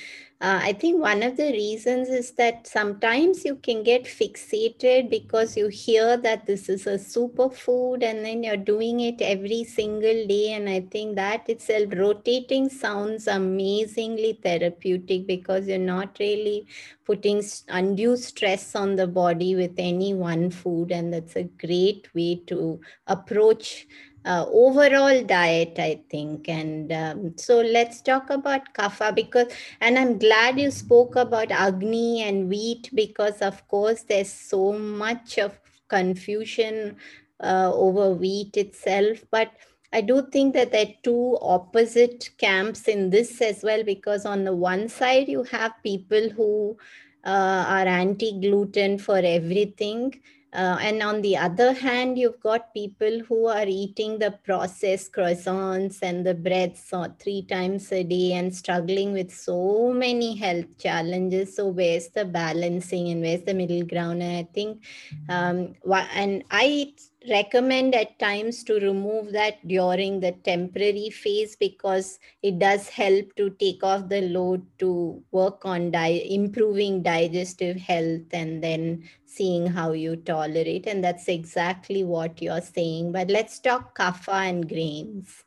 uh, I think one of the reasons is that sometimes you can get fixated because you hear that this is a superfood and then you're doing it every single day. And I think that itself, rotating sounds amazingly therapeutic because you're not really putting undue stress on the body with any one food. And that's a great way to approach uh, overall diet, I think. And um, so let's talk about kapha because, and I'm glad you spoke about Agni and wheat because, of course, there's so much of confusion uh, over wheat itself. But I do think that there are two opposite camps in this as well, because on the one side, you have people who uh, are anti gluten for everything. Uh, and on the other hand, you've got people who are eating the processed croissants and the breads three times a day and struggling with so many health challenges. So, where's the balancing and where's the middle ground? And I think, um, and I recommend at times to remove that during the temporary phase because it does help to take off the load to work on di- improving digestive health and then seeing how you tolerate and that's exactly what you're saying but let's talk kapha and grains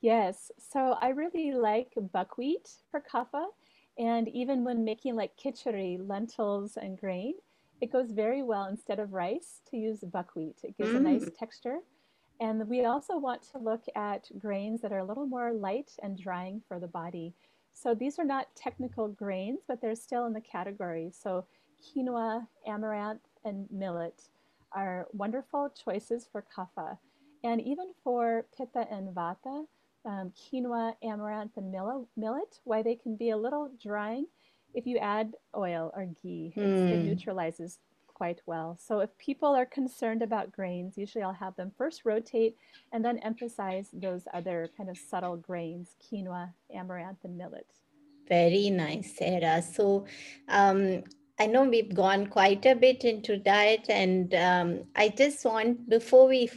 yes so i really like buckwheat for kapha and even when making like khichdi lentils and grain it goes very well instead of rice to use buckwheat. It gives mm. a nice texture. And we also want to look at grains that are a little more light and drying for the body. So these are not technical grains, but they're still in the category. So quinoa, amaranth, and millet are wonderful choices for kapha. And even for pitta and vata, um, quinoa, amaranth, and millet, why they can be a little drying, if you add oil or ghee, mm. it hmm. neutralizes quite well. So if people are concerned about grains, usually I'll have them first rotate and then emphasize those other kind of subtle grains, quinoa, amaranth, and millet.
Very nice, Sarah. So um, I know we've gone quite a bit into diet, and um, I just want, before we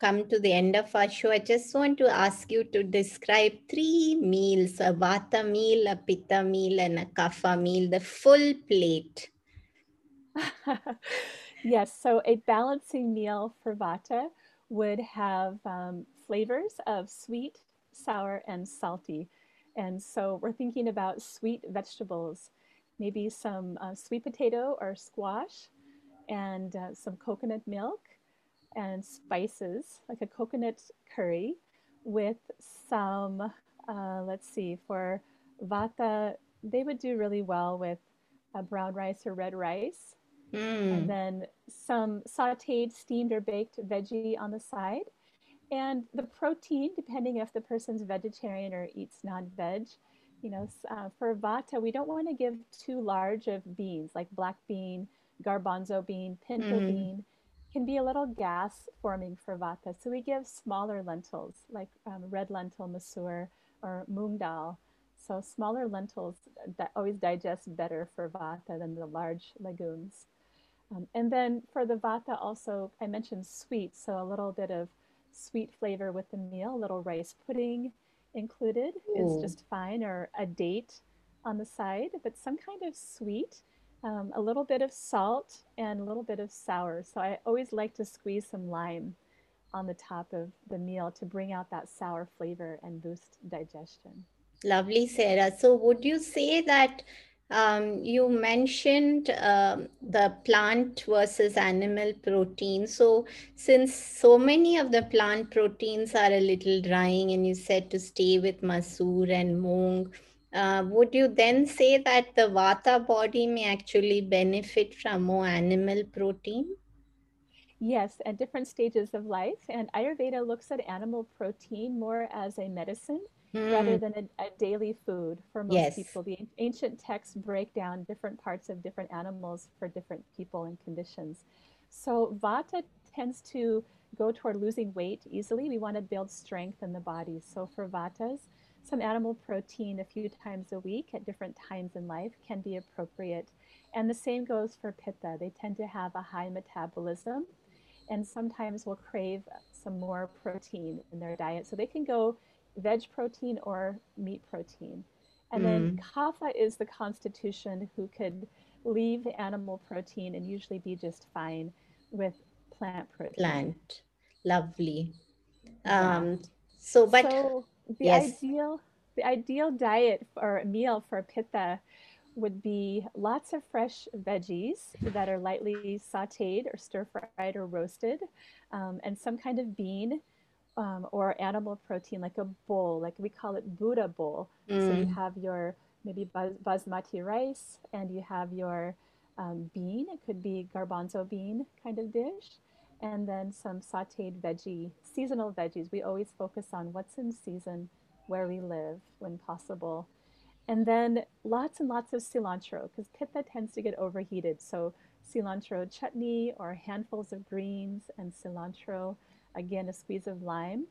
come to the end of our show, I just want to ask you to describe three meals a vata meal, a pitta meal, and a kapha meal, the full plate.
yes, so a balancing meal for vata would have um, flavors of sweet, sour, and salty. And so we're thinking about sweet vegetables, maybe some uh, sweet potato or squash, and uh, some coconut milk and spices, like a coconut curry with some, uh, let's see, for vata, they would do really well with a brown rice or red rice. Mm. And then some sauteed, steamed, or baked veggie on the side. And the protein, depending if the person's vegetarian or eats non veg, you know, uh, for vata, we don't want to give too large of beans like black bean, garbanzo bean, pinto mm. bean can be a little gas forming for vata. So we give smaller lentils like um, red lentil masoor or moong dal. So smaller lentils that always digest better for vata than the large legumes. Um, and then for the vata also, I mentioned sweet, so a little bit of sweet flavor with the meal, a little rice pudding included Ooh. is just fine, or a date on the side, but some kind of sweet um, a little bit of salt and a little bit of sour. So I always like to squeeze some lime on the top of the meal to bring out that sour flavor and boost digestion.
Lovely, Sarah. So would you say that um, you mentioned um, the plant versus animal protein. So, since so many of the plant proteins are a little drying, and you said to stay with masoor and moong, uh, would you then say that the vata body may actually benefit from more animal protein?
Yes, at different stages of life. And Ayurveda looks at animal protein more as a medicine mm. rather than a, a, daily food for most yes. people. The ancient texts break down different parts of different animals for different people and conditions. So Vata tends to go toward losing weight easily. We want to build strength in the body. So for Vatas, some animal protein a few times a week at different times in life can be appropriate. And the same goes for pitta. They tend to have a high metabolism and sometimes will crave some more protein in their diet. So they can go veg protein or meat protein. And mm. then kapha is the constitution who could leave animal protein and usually be just fine with plant protein.
Plant. Lovely. Um, so, but
so, the yes. ideal the ideal diet or meal for a pitta would be lots of fresh veggies that are lightly sauteed or stir fried or roasted, um, and some kind of bean um, or animal protein, like a bowl, like we call it Buddha bowl. Mm. So you mm. have your maybe basmati rice and you have your um, bean. It could be garbanzo bean kind of dish and then some sauteed veggie, seasonal veggies. We always focus on what's in season where we live when possible. And then lots and lots of cilantro because pitta tends to get overheated. So cilantro chutney or handfuls of greens and cilantro, again, a squeeze of lime,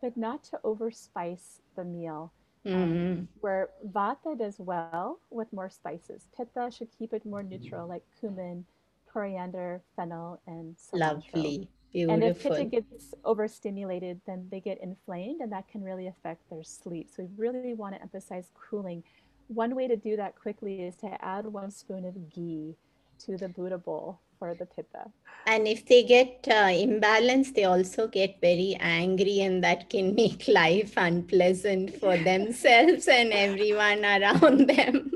but not to overspice the meal. Um, mm-hmm. Um, where vata does well with more spices. Pitta should keep it more neutral, like cumin, coriander, fennel, and cilantro.
Lovely. Beautiful.
And if pitta gets overstimulated, then they get inflamed, and that can really affect their sleep. So we really want to emphasize cooling. One way to do that quickly is to add one spoon of ghee to the Buddha bowl for the pitta.
And if they get uh, imbalanced, they also get very angry, and that can make life unpleasant for themselves and everyone around them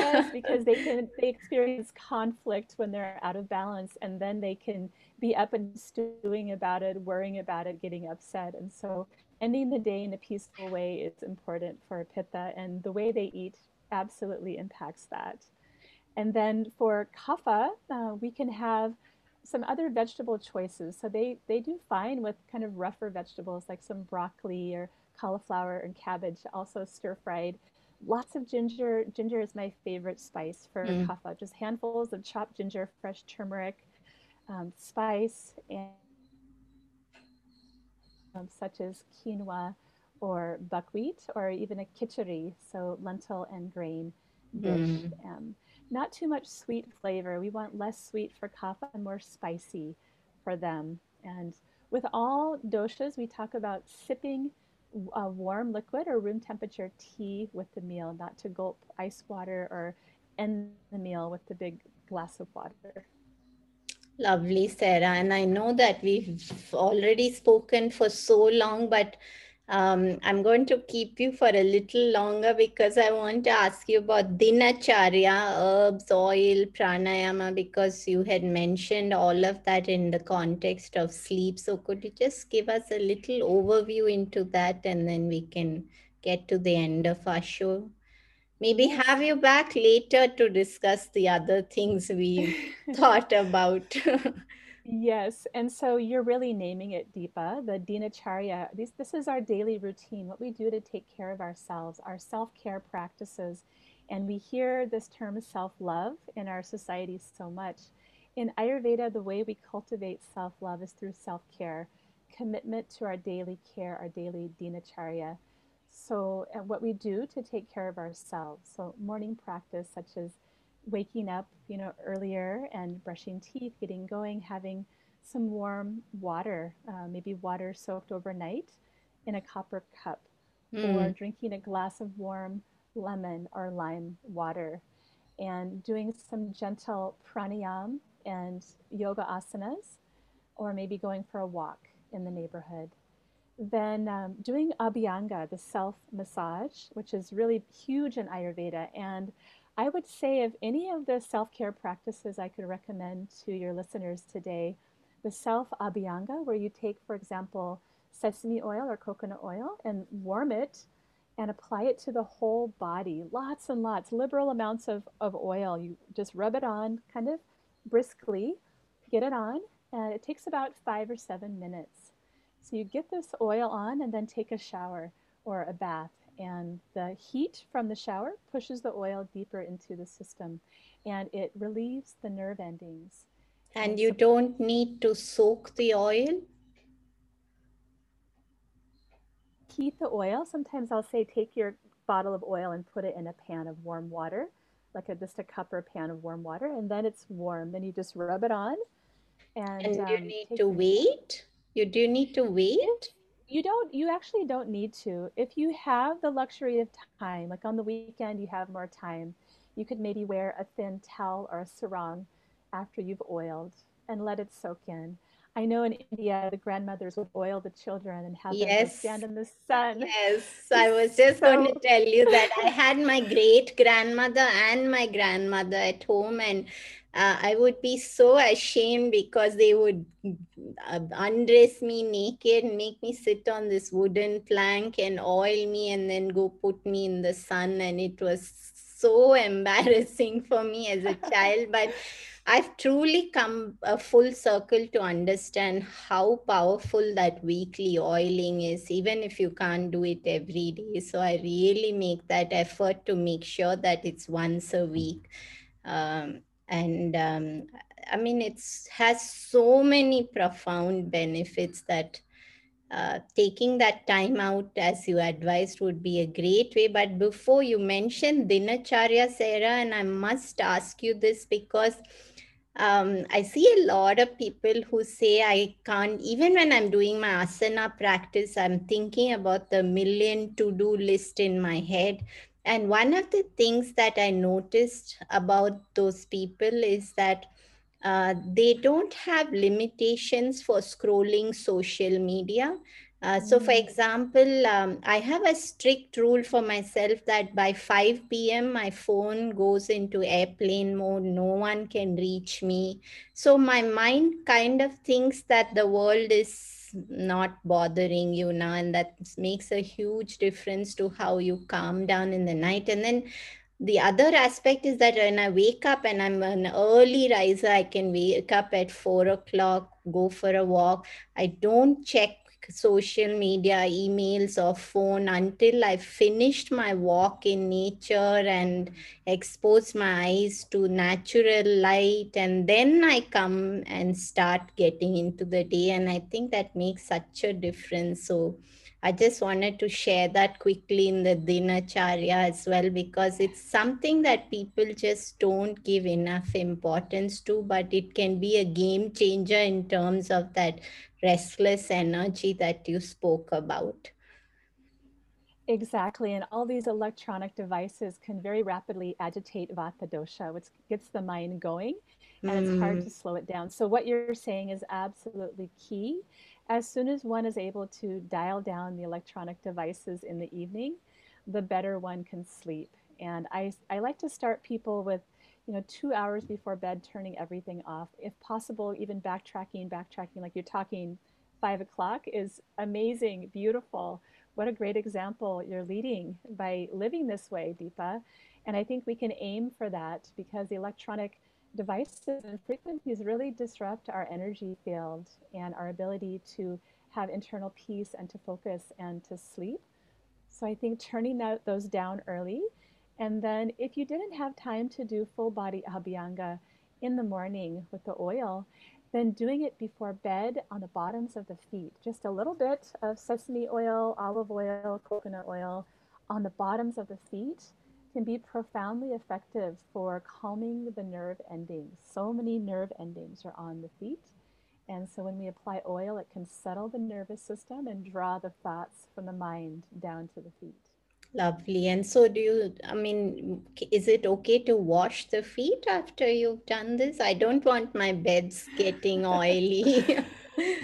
yes, because they can they experience conflict when they're out of balance, and then they can be up and stewing about it, worrying about it, getting upset. And so, ending the day in a peaceful way is important for Pitta, and the way they eat absolutely impacts that. And then for Kapha, uh, we can have some other vegetable choices. So they they do fine with kind of rougher vegetables like some broccoli or cauliflower and cabbage, also stir fried lots of ginger. Ginger is my favorite spice for mm. kapha. Just handfuls of chopped ginger, fresh turmeric, um, spice, and um, such as quinoa or buckwheat, or even a khichdi, so lentil and grain dish. Mm. Um, not too much sweet flavor. We want less sweet for kapha and more spicy for them. And with all doshas, we talk about sipping a warm liquid or room temperature tea with the meal, not to gulp ice water or end the meal with the big glass of water.
Lovely, Sarah. And I know that we've already spoken for so long, but um, I'm going to keep you for a little longer because I want to ask you about dinacharya, herbs, oil, pranayama, because you had mentioned all of that in the context of sleep. So could you just give us a little overview into that and then we can get to the end of our show? Maybe have you back later to discuss the other things we thought about.
Yes, and so you're really naming it Deepa, the Dinacharya. This, this is our daily routine, what we do to take care of ourselves, our self care practices. And we hear this term self love in our society so much. In Ayurveda, the way we cultivate self love is through self care, commitment to our daily care, our daily Dinacharya. So, what we do to take care of ourselves. So, morning practice, such as waking up, you know, earlier and brushing teeth, getting going, having some warm water, uh, maybe water soaked overnight in a copper cup, mm. or drinking a glass of warm lemon or lime water, and doing some gentle pranayam and yoga asanas, or maybe going for a walk in the neighborhood. Then um, doing abhyanga, the self massage, which is really huge in Ayurveda. And I would say of any of the self care practices I could recommend to your listeners today, the self abhyanga, where you take, for example, sesame oil or coconut oil and warm it and apply it to the whole body. Lots and lots, liberal amounts of, of oil. You just rub it on kind of briskly, get it on, and it takes about five or seven minutes. So you get this oil on and then take a shower or a bath and the heat from the shower pushes the oil deeper into the system and it relieves the nerve endings.
And, and you don't need to soak the oil?
Heat the oil. Sometimes I'll say take your bottle of oil and put it in a pan of warm water, like a, just a cup or a pan of warm water, and then it's warm. Then you just rub it on.
And, and you um, need to wait? You do need to wait?
You don't you actually don't need to. If you have the luxury of time like on the weekend you have more time you could maybe wear a thin towel or a sarong after you've oiled and let it soak in I know in India, the grandmothers would oil the children and have yes. them stand in the sun.
Yes, I was just so, going to tell you that I had my great grandmother and my grandmother at home, and uh, I would be so ashamed because they would uh, undress me naked, make me sit on this wooden plank and oil me, and then go put me in the sun. And it was so embarrassing for me as a child. But I've truly come a full circle to understand how powerful that weekly oiling is, even if you can't do it every day. So I really make that effort to make sure that it's once a week. Um, and um, I mean, it has so many profound benefits that uh, taking that time out as you advised would be a great way. But before you mention Dinacharya, Sarah, and I must ask you this because um, I see a lot of people who say I can't, even when I'm doing my asana practice, I'm thinking about the million to do list in my head. And one of the things that I noticed about those people is that uh, they don't have limitations for scrolling social media. Uh, so, for example, um, I have a strict rule for myself that by 5 p.m., my phone goes into airplane mode. No one can reach me. So, my mind kind of thinks that the world is not bothering you now, and that makes a huge difference to how you calm down in the night. And then the other aspect is that when I wake up and I'm an early riser, I can wake up at four o'clock, go for a walk. I don't check social media, emails, or phone until I finished my walk in nature and expose my eyes to natural light. And then I come and start getting into the day. And I think that makes such a difference. So, I just wanted to share that quickly in the Dinacharya as well, because it's something that people just don't give enough importance to, but it can be a game changer in terms of that restless energy that you spoke about.
Exactly. And all these electronic devices can very rapidly agitate Vata dosha, which gets the mind going, and mm. it's hard mm. to slow it down. So, what you're saying is absolutely key as soon as one is able to dial down the electronic devices in the evening, the better one can sleep. And I, I like to start people with, you know, two hours before bed, turning everything off. If possible, even backtracking, backtracking, like you're talking five o'clock is amazing, beautiful. What a great example you're leading by living this way, Deepa. And I think we can aim for that because the electronic devices and frequencies really disrupt our energy field and our ability to have internal peace and to focus and to sleep. So I think turning that, those down early. And then if you didn't have time to do full body abhyanga in the morning with the oil, then doing it before bed on the bottoms of the feet. Just a little bit of sesame oil, olive oil, coconut oil on the bottoms of the feet can be profoundly effective for calming the nerve endings. So many nerve endings are on the feet. And so when we apply oil, it can settle the nervous system and draw the thoughts from the mind down to the feet.
Lovely. And so, do you, I mean, is it okay to wash the feet after you've done this? I don't want my beds getting oily.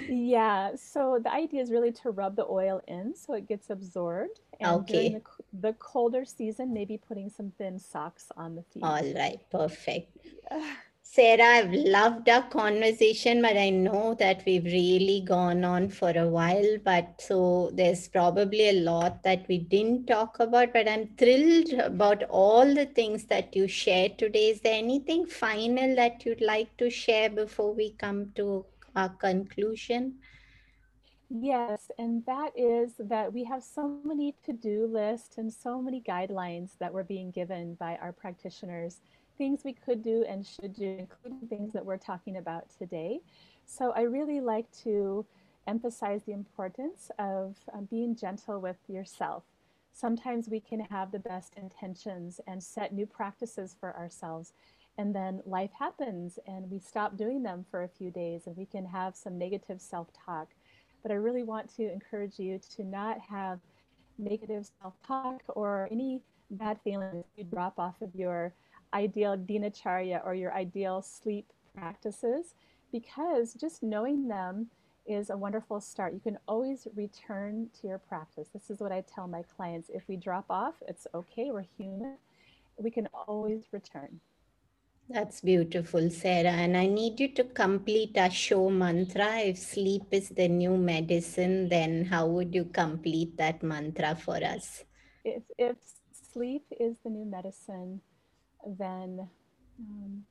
yeah. So, the idea is really to rub the oil in so it gets absorbed. And okay. during the, the colder season, maybe putting some thin socks on the feet.
All right. Perfect. Yeah. Sarah, I've loved our conversation, but I know that we've really gone on for a while. But so there's probably a lot that we didn't talk about, but I'm thrilled about all the things that you shared today. Is there anything final that you'd like to share before we come to our conclusion?
Yes, and that is that we have so many to do lists and so many guidelines that we're being given by our practitioners things we could do and should do, including things that we're talking about today. So I really like to emphasize the importance of um, being gentle with yourself. Sometimes we can have the best intentions and set new practices for ourselves. And then life happens and we stop doing them for a few days and we can have some negative self talk. But I really want to encourage you to not have negative self talk or any bad feelings you drop off of your ideal dinacharya or your ideal sleep practices because just knowing them is a wonderful start. You can always return to your practice. This is what I tell my clients. If we drop off, it's okay, we're human. We can always return.
That's beautiful, Sarah. And I need you to complete a show mantra. If sleep is the new medicine, then how would you complete that mantra for us?
If, if sleep is the new medicine, then um,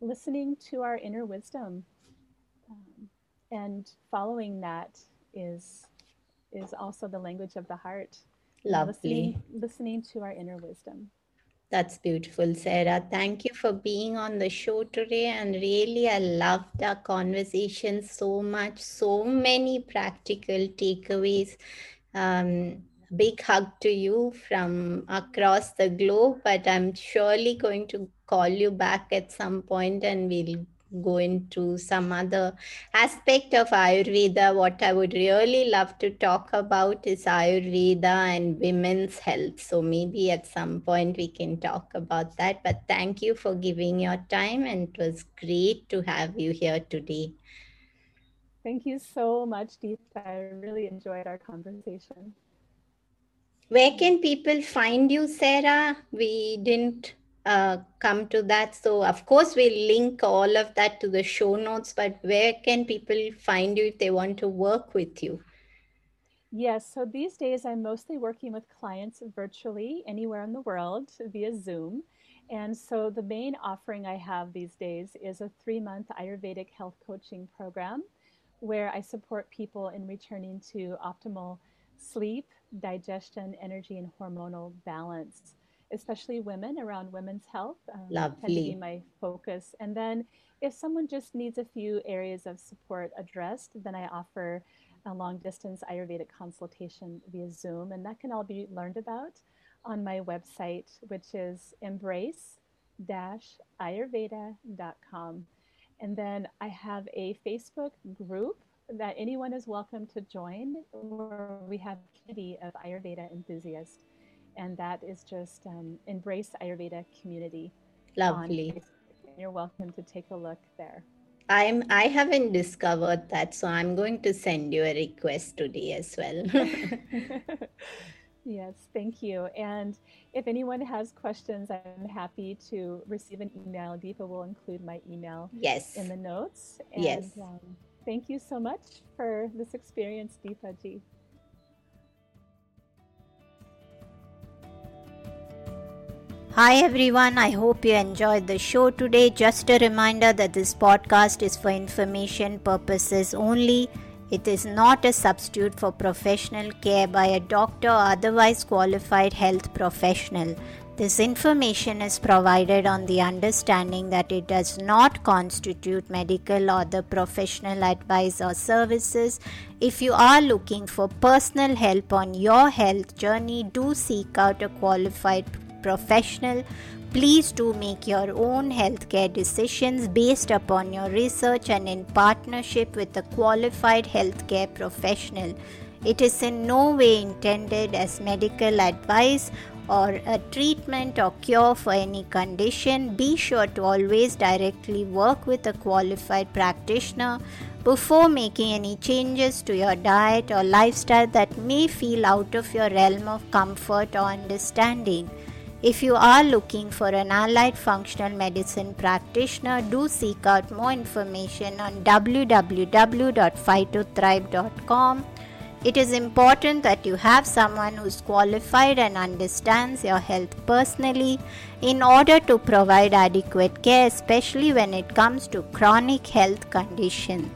listening to our inner wisdom um, and following that is is also the language of the heart.
Lovely.
Listening, listening to our inner wisdom.
That's beautiful, Sarah. Thank you for being on the show today. And really, I loved our conversation so much. So many practical takeaways. Um, big hug to you from across the globe, but I'm surely going to call you back at some point and we'll go into some other aspect of Ayurveda. What I would really love to talk about is Ayurveda and women's health. So maybe at some point we can talk about that. But thank you for giving your time, and it was great to have you here today.
Thank you so much, Deepa. I really enjoyed our conversation.
Where can people find you, Sarah? We didn't uh, come to that. So, of course, we'll link all of that to the show notes, but where can people find you if they want to work with you?
Yes, so these days I'm mostly working with clients virtually anywhere in the world via Zoom. And so the main offering I have these days is a three month Ayurvedic health coaching program where I support people in returning to optimal sleep, digestion, energy, and hormonal balance especially women around women's health.
Um, Lovely.
my focus. And then if someone just needs a few areas of support addressed, then I offer a long distance Ayurvedic consultation via Zoom. And that can all be learned about on my website, which is embrace ayurveda.com. And then I have a Facebook group that anyone is welcome to join where we have a community of Ayurveda enthusiasts and that is just um, Embrace Ayurveda Community.
Lovely.
You're welcome to take a look there.
I'm I haven't discovered that, so I'm going to send you a request today as well.
yes, thank you. And if anyone has questions, I'm happy to receive an email. Deepa will include my email
yes.
in the notes. And,
yes.
Um, thank you so much for this experience, Deepa ji.
Hi everyone, I hope you enjoyed the show today. Just a reminder that this podcast is for information purposes only. It is not a substitute for professional care by a doctor or otherwise qualified health professional. This information is provided on the understanding that it does not constitute medical or the professional advice or services. If you are looking for personal help on your health journey, do seek out a qualified professional. Please do make your own healthcare decisions based upon your research and in partnership with a qualified healthcare professional. It is in no way intended as medical advice or a treatment or cure for any condition. Be sure to always directly work with a qualified practitioner before making any changes to your diet or lifestyle that may feel out of your realm of comfort or understanding. If you are looking for an allied functional medicine practitioner, do seek out more information on www.phytothrive.com. It is important that you have someone who's qualified and understands your health personally in order to provide adequate care, especially when it comes to chronic health conditions.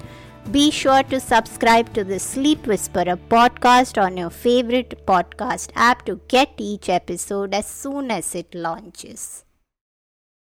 Be sure to subscribe to the Sleep Whisperer podcast on your favorite podcast app to get each episode as soon as it launches.